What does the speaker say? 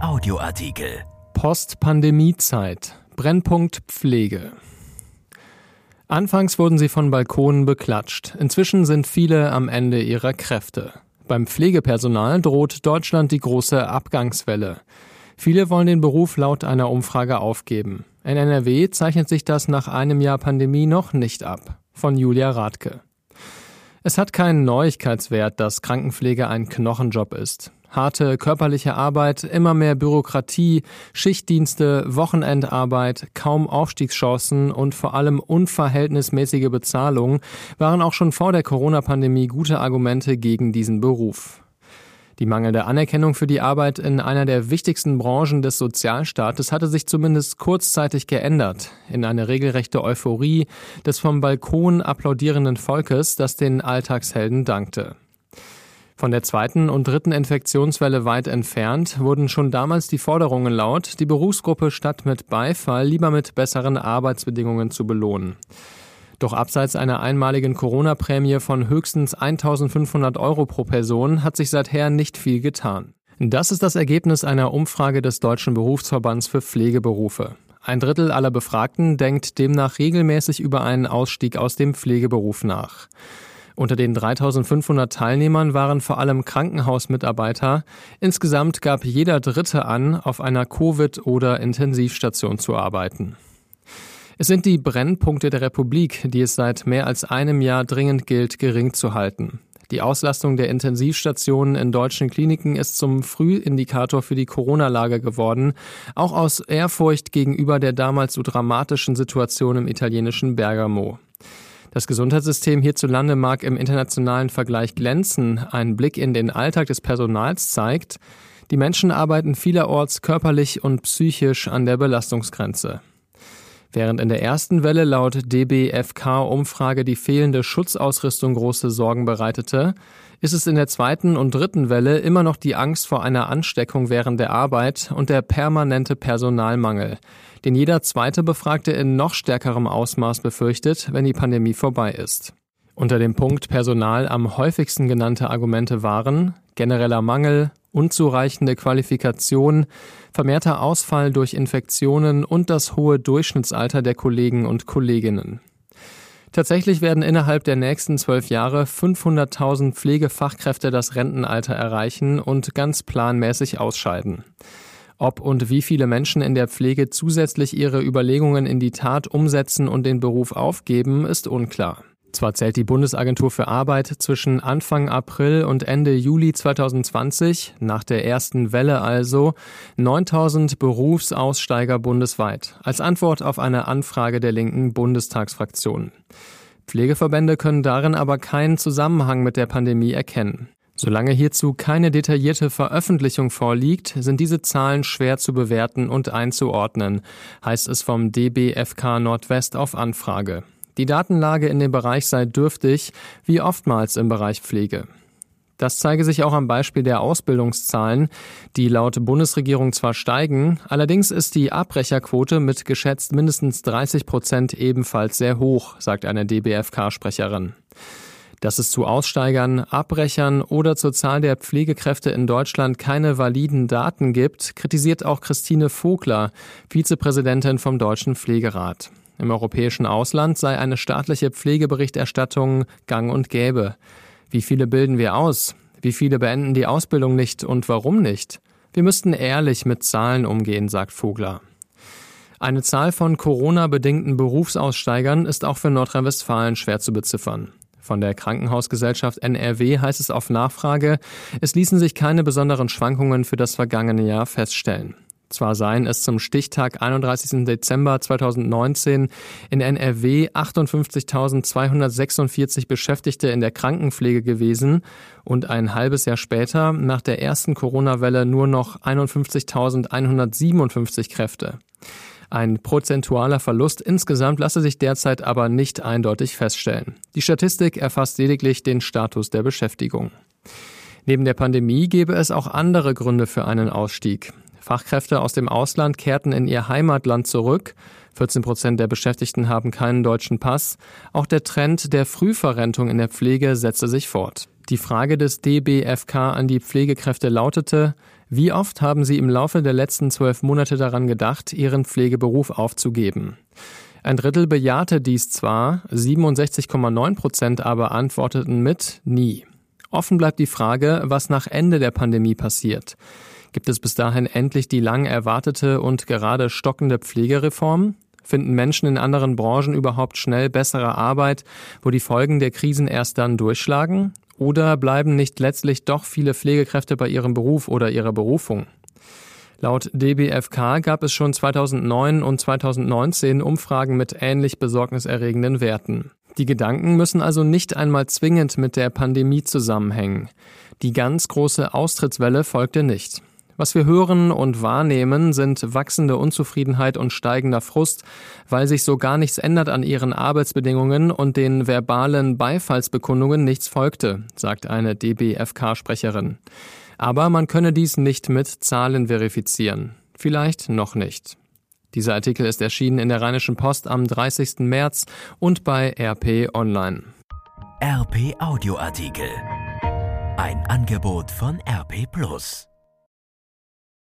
Audioartikel. Post-Pandemie-Zeit. Brennpunkt Pflege. Anfangs wurden sie von Balkonen beklatscht. Inzwischen sind viele am Ende ihrer Kräfte. Beim Pflegepersonal droht Deutschland die große Abgangswelle. Viele wollen den Beruf laut einer Umfrage aufgeben. In NRW zeichnet sich das nach einem Jahr Pandemie noch nicht ab. Von Julia Radke. Es hat keinen Neuigkeitswert, dass Krankenpflege ein Knochenjob ist. Harte körperliche Arbeit, immer mehr Bürokratie, Schichtdienste, Wochenendarbeit, kaum Aufstiegschancen und vor allem unverhältnismäßige Bezahlung waren auch schon vor der Corona-Pandemie gute Argumente gegen diesen Beruf. Die mangelnde Anerkennung für die Arbeit in einer der wichtigsten Branchen des Sozialstaates hatte sich zumindest kurzzeitig geändert in eine regelrechte Euphorie des vom Balkon applaudierenden Volkes, das den Alltagshelden dankte. Von der zweiten und dritten Infektionswelle weit entfernt wurden schon damals die Forderungen laut, die Berufsgruppe statt mit Beifall lieber mit besseren Arbeitsbedingungen zu belohnen. Doch abseits einer einmaligen Corona-Prämie von höchstens 1500 Euro pro Person hat sich seither nicht viel getan. Das ist das Ergebnis einer Umfrage des Deutschen Berufsverbands für Pflegeberufe. Ein Drittel aller Befragten denkt demnach regelmäßig über einen Ausstieg aus dem Pflegeberuf nach. Unter den 3500 Teilnehmern waren vor allem Krankenhausmitarbeiter. Insgesamt gab jeder Dritte an, auf einer Covid- oder Intensivstation zu arbeiten. Es sind die Brennpunkte der Republik, die es seit mehr als einem Jahr dringend gilt, gering zu halten. Die Auslastung der Intensivstationen in deutschen Kliniken ist zum Frühindikator für die Corona-Lage geworden, auch aus Ehrfurcht gegenüber der damals so dramatischen Situation im italienischen Bergamo. Das Gesundheitssystem hierzulande mag im internationalen Vergleich glänzen. Ein Blick in den Alltag des Personals zeigt, die Menschen arbeiten vielerorts körperlich und psychisch an der Belastungsgrenze. Während in der ersten Welle laut DBFK-Umfrage die fehlende Schutzausrüstung große Sorgen bereitete, ist es in der zweiten und dritten Welle immer noch die Angst vor einer Ansteckung während der Arbeit und der permanente Personalmangel, den jeder zweite Befragte in noch stärkerem Ausmaß befürchtet, wenn die Pandemie vorbei ist. Unter dem Punkt Personal am häufigsten genannte Argumente waren genereller Mangel, unzureichende Qualifikation, vermehrter Ausfall durch Infektionen und das hohe Durchschnittsalter der Kollegen und Kolleginnen. Tatsächlich werden innerhalb der nächsten zwölf Jahre 500.000 Pflegefachkräfte das Rentenalter erreichen und ganz planmäßig ausscheiden. Ob und wie viele Menschen in der Pflege zusätzlich ihre Überlegungen in die Tat umsetzen und den Beruf aufgeben, ist unklar. Zwar zählt die Bundesagentur für Arbeit zwischen Anfang April und Ende Juli 2020, nach der ersten Welle also, 9000 Berufsaussteiger bundesweit, als Antwort auf eine Anfrage der linken Bundestagsfraktion. Pflegeverbände können darin aber keinen Zusammenhang mit der Pandemie erkennen. Solange hierzu keine detaillierte Veröffentlichung vorliegt, sind diese Zahlen schwer zu bewerten und einzuordnen, heißt es vom DBFK Nordwest auf Anfrage. Die Datenlage in dem Bereich sei dürftig, wie oftmals im Bereich Pflege. Das zeige sich auch am Beispiel der Ausbildungszahlen, die laut Bundesregierung zwar steigen, allerdings ist die Abbrecherquote mit geschätzt mindestens 30 Prozent ebenfalls sehr hoch, sagt eine DBFK-Sprecherin. Dass es zu Aussteigern, Abbrechern oder zur Zahl der Pflegekräfte in Deutschland keine validen Daten gibt, kritisiert auch Christine Vogler, Vizepräsidentin vom Deutschen Pflegerat. Im europäischen Ausland sei eine staatliche Pflegeberichterstattung gang und gäbe. Wie viele bilden wir aus? Wie viele beenden die Ausbildung nicht und warum nicht? Wir müssten ehrlich mit Zahlen umgehen, sagt Vogler. Eine Zahl von Corona-bedingten Berufsaussteigern ist auch für Nordrhein-Westfalen schwer zu beziffern. Von der Krankenhausgesellschaft NRW heißt es auf Nachfrage, es ließen sich keine besonderen Schwankungen für das vergangene Jahr feststellen. Zwar seien es zum Stichtag 31. Dezember 2019 in NRW 58.246 Beschäftigte in der Krankenpflege gewesen und ein halbes Jahr später nach der ersten Corona-Welle nur noch 51.157 Kräfte. Ein prozentualer Verlust insgesamt lasse sich derzeit aber nicht eindeutig feststellen. Die Statistik erfasst lediglich den Status der Beschäftigung. Neben der Pandemie gäbe es auch andere Gründe für einen Ausstieg. Fachkräfte aus dem Ausland kehrten in ihr Heimatland zurück. 14 Prozent der Beschäftigten haben keinen deutschen Pass. Auch der Trend der Frühverrentung in der Pflege setze sich fort. Die Frage des DBFK an die Pflegekräfte lautete, wie oft haben Sie im Laufe der letzten zwölf Monate daran gedacht, Ihren Pflegeberuf aufzugeben? Ein Drittel bejahte dies zwar, 67,9 Prozent aber antworteten mit nie. Offen bleibt die Frage, was nach Ende der Pandemie passiert. Gibt es bis dahin endlich die lang erwartete und gerade stockende Pflegereform? Finden Menschen in anderen Branchen überhaupt schnell bessere Arbeit, wo die Folgen der Krisen erst dann durchschlagen? Oder bleiben nicht letztlich doch viele Pflegekräfte bei ihrem Beruf oder ihrer Berufung? Laut DBFK gab es schon 2009 und 2019 Umfragen mit ähnlich besorgniserregenden Werten. Die Gedanken müssen also nicht einmal zwingend mit der Pandemie zusammenhängen. Die ganz große Austrittswelle folgte nicht. Was wir hören und wahrnehmen, sind wachsende Unzufriedenheit und steigender Frust, weil sich so gar nichts ändert an ihren Arbeitsbedingungen und den verbalen Beifallsbekundungen nichts folgte, sagt eine DBFK-Sprecherin. Aber man könne dies nicht mit Zahlen verifizieren. Vielleicht noch nicht. Dieser Artikel ist erschienen in der Rheinischen Post am 30. März und bei RP Online. RP Audioartikel. Ein Angebot von RP Plus.